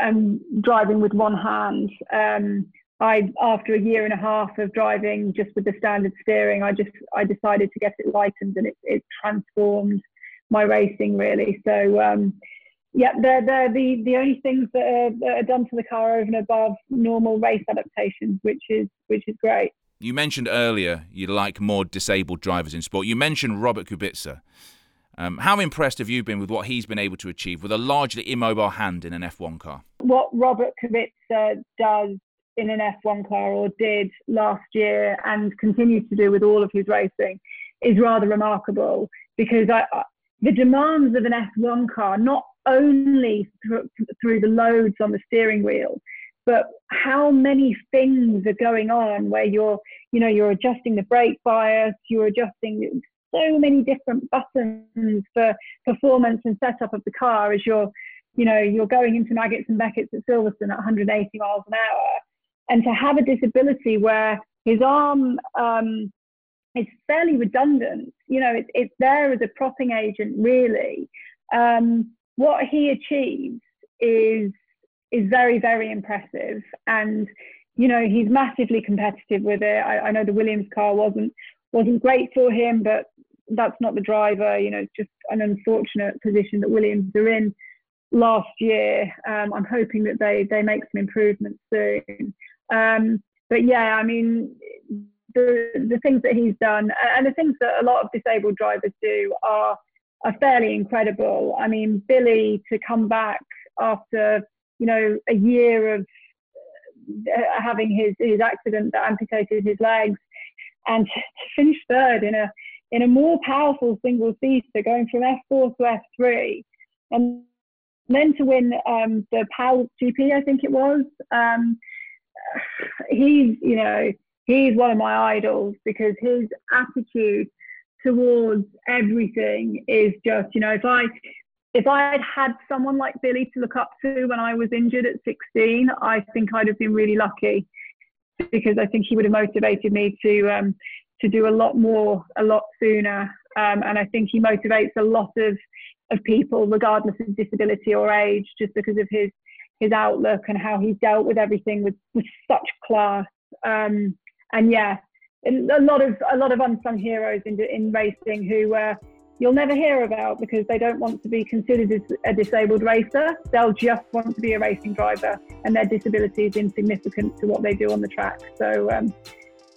I'm driving with one hand. Um, I after a year and a half of driving just with the standard steering, I just I decided to get it lightened, and it it transformed my racing really. So um, yeah, they're, they're the, the only things that are, that are done to the car over and above normal race adaptations, which is which is great. You mentioned earlier you like more disabled drivers in sport. You mentioned Robert Kubica. Um, how impressed have you been with what he's been able to achieve with a largely immobile hand in an F1 car? What Robert Kubica does in an F1 car or did last year and continues to do with all of his racing is rather remarkable because I, the demands of an F1 car, not only through, through the loads on the steering wheel, but how many things are going on where you're, you know, you're adjusting the brake bias, you're adjusting so many different buttons for performance and setup of the car as you're, you know, you're going into Maggotts and Beckett's at Silverstone at 180 miles an hour. And to have a disability where his arm um, is fairly redundant. You know, it's it's there as a propping agent, really. Um, what he achieves is is very very impressive, and you know he's massively competitive with it. I, I know the Williams car wasn't wasn't great for him, but that's not the driver. You know, it's just an unfortunate position that Williams are in last year. Um, I'm hoping that they they make some improvements soon. Um, but yeah, I mean, the the things that he's done and the things that a lot of disabled drivers do are are fairly incredible. I mean, Billy to come back after you know a year of uh, having his his accident that amputated his legs and to finish third in a in a more powerful single seater going from F4 to F3 and then to win um, the Pau GP I think it was um, he's you know he's one of my idols because his attitude towards everything is just, you know, if I if I had had someone like Billy to look up to when I was injured at 16, I think I'd have been really lucky because I think he would have motivated me to um, to do a lot more a lot sooner. Um, and I think he motivates a lot of of people, regardless of disability or age, just because of his his outlook and how he's dealt with everything with, with such class. Um, and yeah, a lot of a lot of unsung heroes in in racing who uh, you'll never hear about because they don't want to be considered as a disabled racer. They'll just want to be a racing driver, and their disability is insignificant to what they do on the track. So um,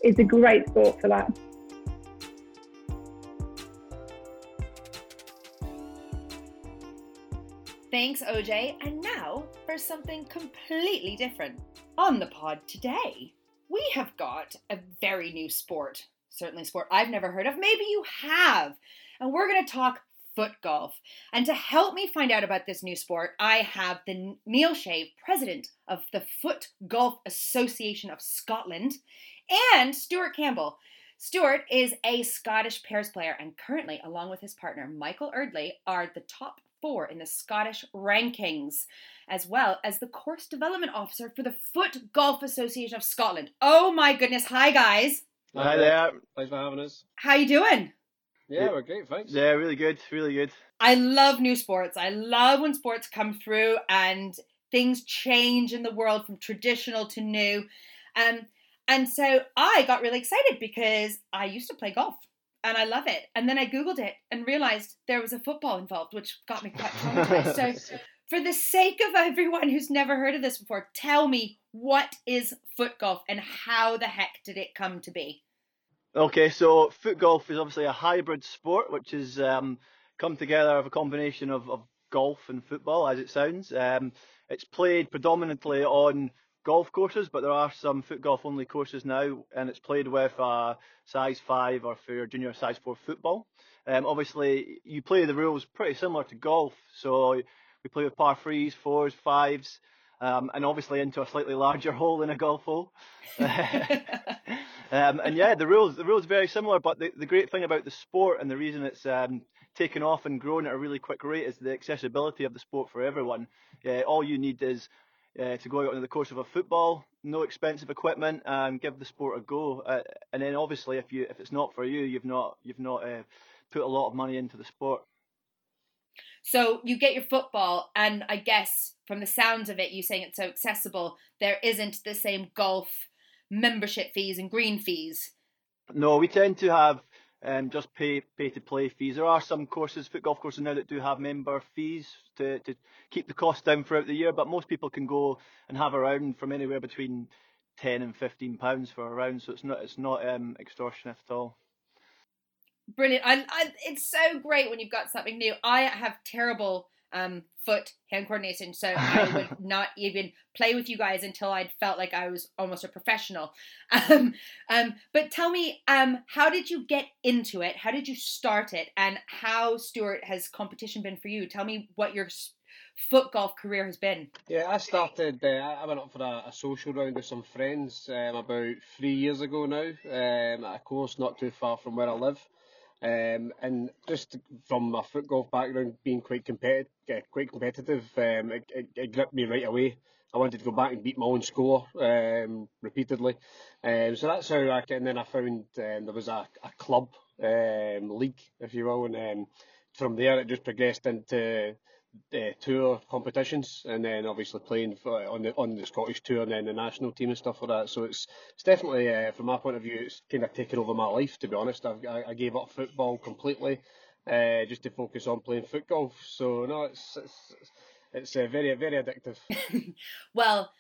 it's a great sport for that. Thanks, OJ. And now for something completely different. On the pod today, we have got a very new sport. Certainly, sport I've never heard of. Maybe you have. And we're going to talk foot golf. And to help me find out about this new sport, I have the Neil Shea, president of the Foot Golf Association of Scotland, and Stuart Campbell. Stuart is a Scottish pairs player and currently, along with his partner Michael Eardley, are the top four in the Scottish rankings, as well as the course development officer for the Foot Golf Association of Scotland. Oh my goodness! Hi guys. Hi there. Thanks for having us. How you doing? Yeah, we're great. Thanks. Yeah, really good. Really good. I love new sports. I love when sports come through and things change in the world from traditional to new. Um, and so I got really excited because I used to play golf and I love it. And then I Googled it and realized there was a football involved, which got me quite traumatized. so, for the sake of everyone who's never heard of this before, tell me what is foot golf and how the heck did it come to be? Okay, so foot golf is obviously a hybrid sport, which has um, come together of a combination of, of, golf and football, as it sounds. Um, it's played predominantly on golf courses, but there are some foot golf only courses now, and it's played with a size five or for your junior size four football. Um, obviously, you play the rules pretty similar to golf, so we play with par threes, fours, fives, um, and obviously into a slightly larger hole than a golf hole. um, and yeah, the rules the rules are very similar, but the, the great thing about the sport and the reason it's um, taken off and grown at a really quick rate is the accessibility of the sport for everyone. Uh, all you need is uh, to go out on the course of a football, no expensive equipment, and give the sport a go. Uh, and then obviously, if you if it's not for you, you've not you've not uh, put a lot of money into the sport. So you get your football, and I guess from the sounds of it, you saying it's so accessible, there isn't the same golf membership fees and green fees. No, we tend to have um, just pay pay to play fees. There are some courses, foot golf courses now that do have member fees to, to keep the cost down throughout the year, but most people can go and have a round from anywhere between ten and fifteen pounds for a round, so it's not it's not um, extortionate at all. Brilliant! I, I, it's so great when you've got something new. I have terrible um, foot hand coordination. So I would not even play with you guys until I'd felt like I was almost a professional. Um, um, but tell me, um, how did you get into it? How did you start it? And how, Stuart, has competition been for you? Tell me what your foot golf career has been. Yeah, I started, uh, I went up for a, a, social round with some friends um, about three years ago now um, at a course not too far from where I live. Um, and just from my foot golf background, being quite competitive, quite competitive, um, it, it, it, gripped me right away. I wanted to go back and beat my own score um, repeatedly. Um, so that's how I and then I found um, there was a, a club um, league, if you will, and from there it just progressed into uh, tour competitions, and then obviously playing for, on the on the Scottish tour, and then the national team and stuff like that. So it's it's definitely, uh, from my point of view, it's kind of taken over my life. To be honest, I've, I, I gave up football completely, uh, just to focus on playing foot golf. So no, it's it's it's uh, very very addictive. well.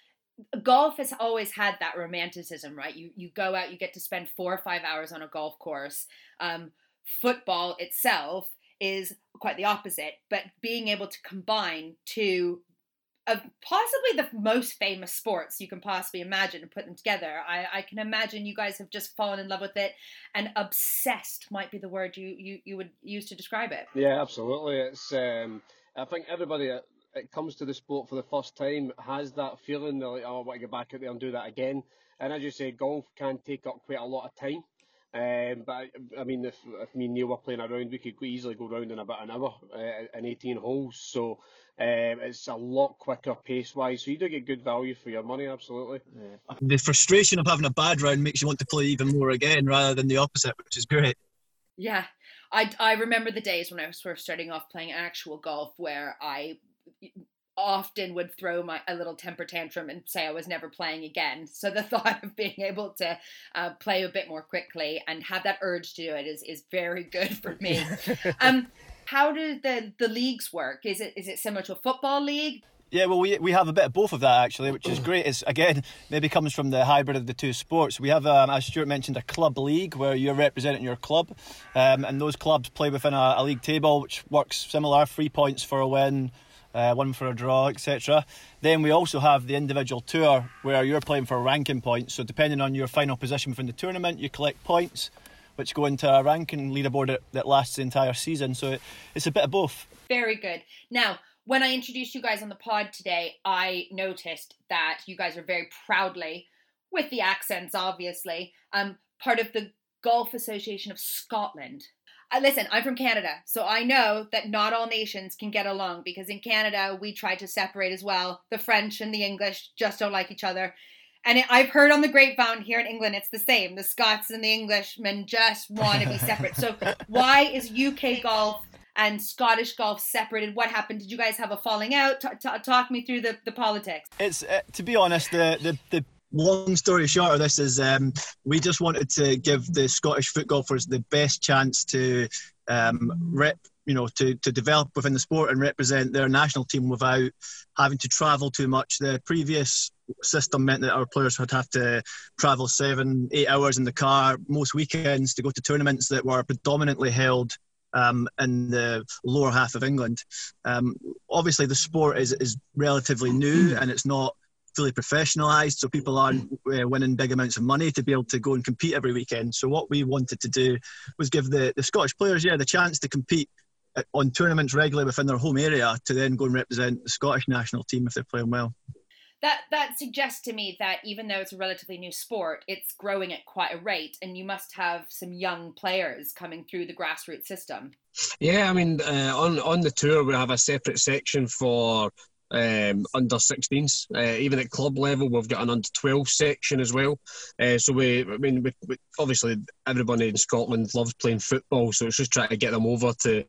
Golf has always had that romanticism, right? You you go out, you get to spend four or five hours on a golf course. Um, football itself is quite the opposite, but being able to combine two of possibly the most famous sports you can possibly imagine and put them together. I, I can imagine you guys have just fallen in love with it and obsessed might be the word you, you, you would use to describe it. Yeah, absolutely. It's um, I think everybody that comes to the sport for the first time has that feeling that like, oh, I want to get back out there and do that again. And as you say, golf can take up quite a lot of time. Um, but I, I, mean, if, if me and Neil were playing around, we could easily go round in about an hour uh, in 18 holes. So um, it's a lot quicker pace wise. So you do get good value for your money, absolutely. Yeah. The frustration of having a bad round makes you want to play even more again rather than the opposite, which is great. Yeah. I, I remember the days when I was first starting off playing actual golf where I often would throw my a little temper tantrum and say I was never playing again. So the thought of being able to uh, play a bit more quickly and have that urge to do it is is very good for me. um, how do the the leagues work? Is it is it similar to a football league? Yeah, well, we, we have a bit of both of that actually, which is great. It's again maybe comes from the hybrid of the two sports. We have, um, as Stuart mentioned, a club league where you're representing your club, um, and those clubs play within a, a, league table, which works similar: three points for a win, uh, one for a draw, etc. Then we also have the individual tour where you're playing for ranking points. So depending on your final position within the tournament, you collect points, which go into a ranking leaderboard that, that lasts the entire season. So it, it's a bit of both. Very good. Now, when I introduced you guys on the pod today, I noticed that you guys are very proudly, with the accents obviously, um, part of the Golf Association of Scotland. Uh, listen, I'm from Canada, so I know that not all nations can get along because in Canada we try to separate as well. The French and the English just don't like each other. And it, I've heard on the grapevine here in England it's the same. The Scots and the Englishmen just want to be separate. so why is UK golf and Scottish golf separated? What happened? Did you guys have a falling out? T- t- talk me through the, the politics. It's uh, to be honest, the, the the long story short of this is um, we just wanted to give the Scottish foot golfers the best chance to um, rep, you know, to, to develop within the sport and represent their national team without having to travel too much. The previous system meant that our players would have to travel seven, eight hours in the car most weekends to go to tournaments that were predominantly held um, in the lower half of England. Um, obviously, the sport is, is relatively new and it's not fully professionalized, so people aren't uh, winning big amounts of money to be able to go and compete every weekend. So what we wanted to do was give the, the Scottish players, yeah, the chance to compete uh, on tournaments regularly within their home area to then go and represent the Scottish national team if they're playing well. That that suggests to me that even though it's a relatively new sport, it's growing at quite a rate, and you must have some young players coming through the grassroots system. Yeah, I mean, uh, on on the tour we have a separate section for um, under 16s. Uh, even at club level, we've got an under 12 section as well. Uh, so we, I mean, we, we, obviously everybody in Scotland loves playing football, so it's just trying to get them over to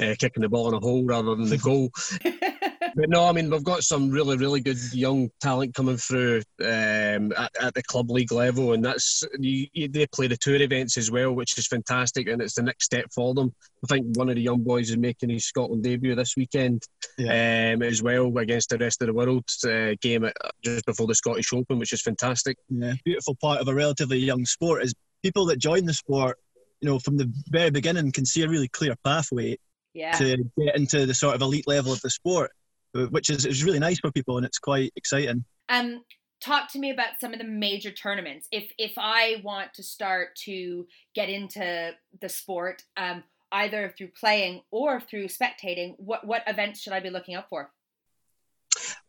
uh, kicking the ball in a hole rather than the goal. but no, I mean we've got some really, really good young talent coming through um, at, at, the club league level, and that's you, you, they play the tour events as well, which is fantastic, and it's the next step for them. I think one of the young boys is making his Scotland debut this weekend yeah. um, as well against the rest of the world uh, game at, just before the Scottish Open, which is fantastic. Yeah, beautiful part of a relatively young sport is people that join the sport, you know, from the very beginning can see a really clear pathway yeah. to get into the sort of elite level of the sport which is, is really nice for people and it's quite exciting. Um, talk to me about some of the major tournaments. If if I want to start to get into the sport, um, either through playing or through spectating, what what events should I be looking out for?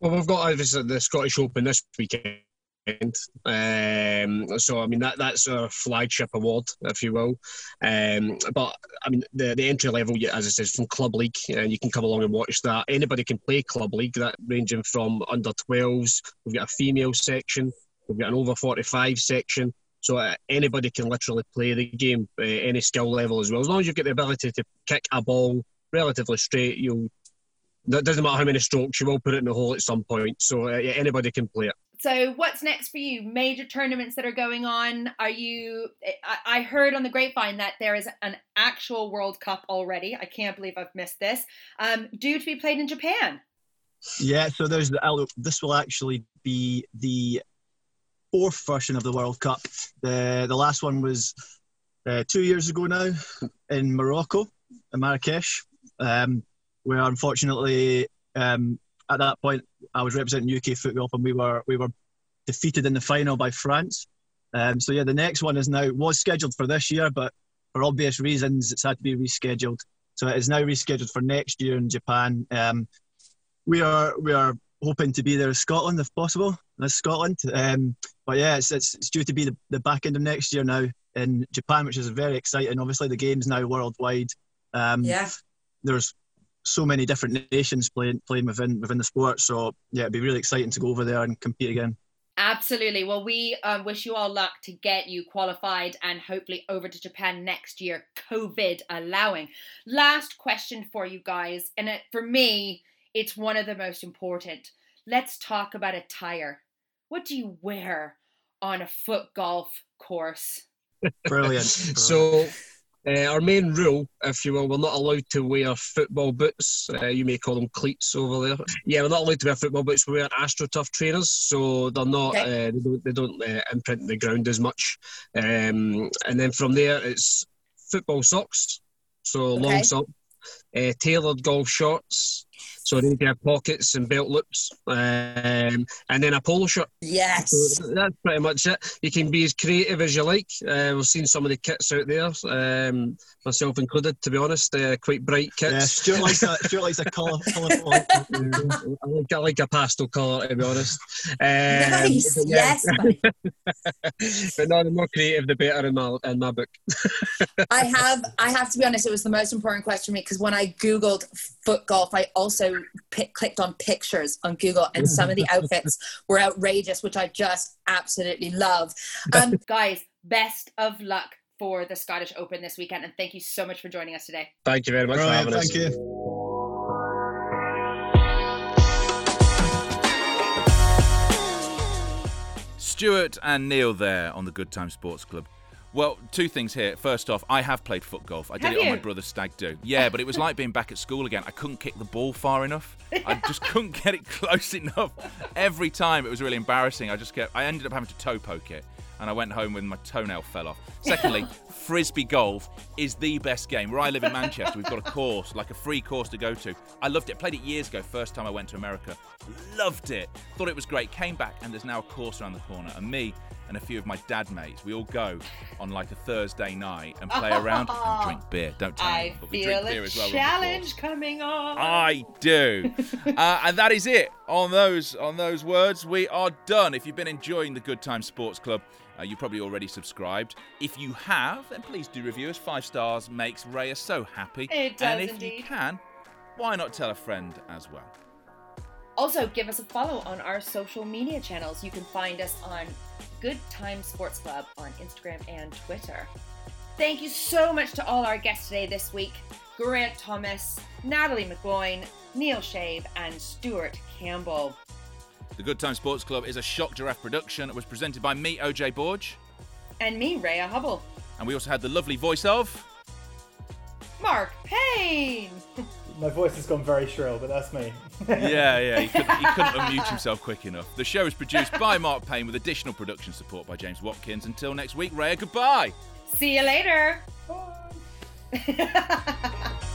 Well, we've got obviously the Scottish Open this weekend. Um, so I mean that that's a flagship award, if you will. Um, but I mean the, the entry level, as I said, from club league, and you can come along and watch that. Anybody can play club league. That ranging from under 12s. We've got a female section. We've got an over 45 section. So uh, anybody can literally play the game, uh, any skill level as well. As long as you've got the ability to kick a ball relatively straight, you'll. It doesn't matter how many strokes, you will put it in the hole at some point. So uh, yeah, anybody can play it so what's next for you? Major tournaments that are going on? Are you I, heard on the grapevine that there is an actual world cup already. I can't believe i've missed this. Um, due to be played in japan. Yeah so there's the this will actually be the fourth version of the world cup. The the last one was uh, two years ago now in morocco in marrakesh um, where unfortunately um, at that point, I was representing UK football, and we were we were defeated in the final by France. Um, so yeah, the next one is now was scheduled for this year, but for obvious reasons, it's had to be rescheduled. So it is now rescheduled for next year in Japan. Um, we are we are hoping to be there in Scotland if possible. That's Scotland. Um, but yeah, it's, it's, it's due to be the, the back end of next year now in Japan, which is very exciting. Obviously, the game's now worldwide. Um, Yeah. There's so many different nations playing playing within within the sport. So yeah, it'd be really exciting to go over there and compete again. Absolutely. Well, we um, wish you all luck to get you qualified and hopefully over to Japan next year, COVID allowing. Last question for you guys, and it, for me, it's one of the most important. Let's talk about attire. What do you wear on a foot golf course? Brilliant. So, uh, our main rule, if you will, we're not allowed to wear football boots. Uh, you may call them cleats over there. Yeah, we're not allowed to wear football boots. We wear AstroTurf trainers, so they're not. Okay. Uh, they don't, they don't uh, imprint the ground as much. Um, and then from there, it's football socks, so Okay. long socks, uh, tailored golf shorts. So they need to have pockets and belt loops, um, and then a polo shirt. Yes. So that's pretty much it. You can be as creative as you like. Uh, we've seen some of the kits out there, um, myself included, to be honest. Uh, quite bright kits. Yeah, Stuart likes a Stuart likes a colour. colourful. I, like, I like a pastel colour, to be honest. Um, Nice. but yeah. Yes, but no, the more creative, the better in my in my book. I have I have to be honest, it was the most important question for me because when I googled foot golf, I also pi clicked on pictures on Google, and some of the outfits were outrageous, which I just absolutely love. Um, guys, best of luck for the Scottish Open this weekend, and thank you so much for joining us today. Thank you very much Brilliant, for having us. thank you. Stuart and Neil there on the Good Time Sports Club. Well, two things here. First off, I have played foot golf. I did Have it on my brother's stag do. Yeah, but it was like being back at school again. I couldn't kick the ball far enough. I just couldn't get it close enough. Every time it was really embarrassing. I just kept. I ended up having to toe poke it, and I went home when my toenail fell off. Secondly, frisbee golf is the best game. Where I live in Manchester, we've got a course, like a free course to go to. I loved it. Played it years ago. First time I went to America, loved it. Thought it was great. Came back, and there's now a course around the corner, and me and a few of my dad mates, we all go on like a Thursday night and play around and drink beer. Don't tell I anyone, but we feel drink beer as well. on the course. challenge coming on. I do. uh, and that is it. On those on those words, we are done. If you've been enjoying the Good Time Sports Club, uh, you probably already subscribed. If you have, then please do review us. Five stars makes Rhea so happy. It does and if you can, why not tell a friend as well? Also, give us a follow on our social media channels. You can find us on Good Time Sports Club on Instagram and Twitter. Thank you so much to all our guests today this week Geraint Thomas, Nathalie McGloin, Neil Shave, and Stuart Campbell. The Good Time Sports Club is a Shock Giraffe production. It was presented by me, OJ Borg. And me, Rhea Hubble. And we also had the lovely voice of. Mark Payne! My voice has gone very shrill, but that's me. Yeah, yeah, he couldn't, he couldn't unmute himself quick enough. The show is produced by Mark Payne with additional production support by James Watkins. Until next week, Rhea, goodbye. See you later!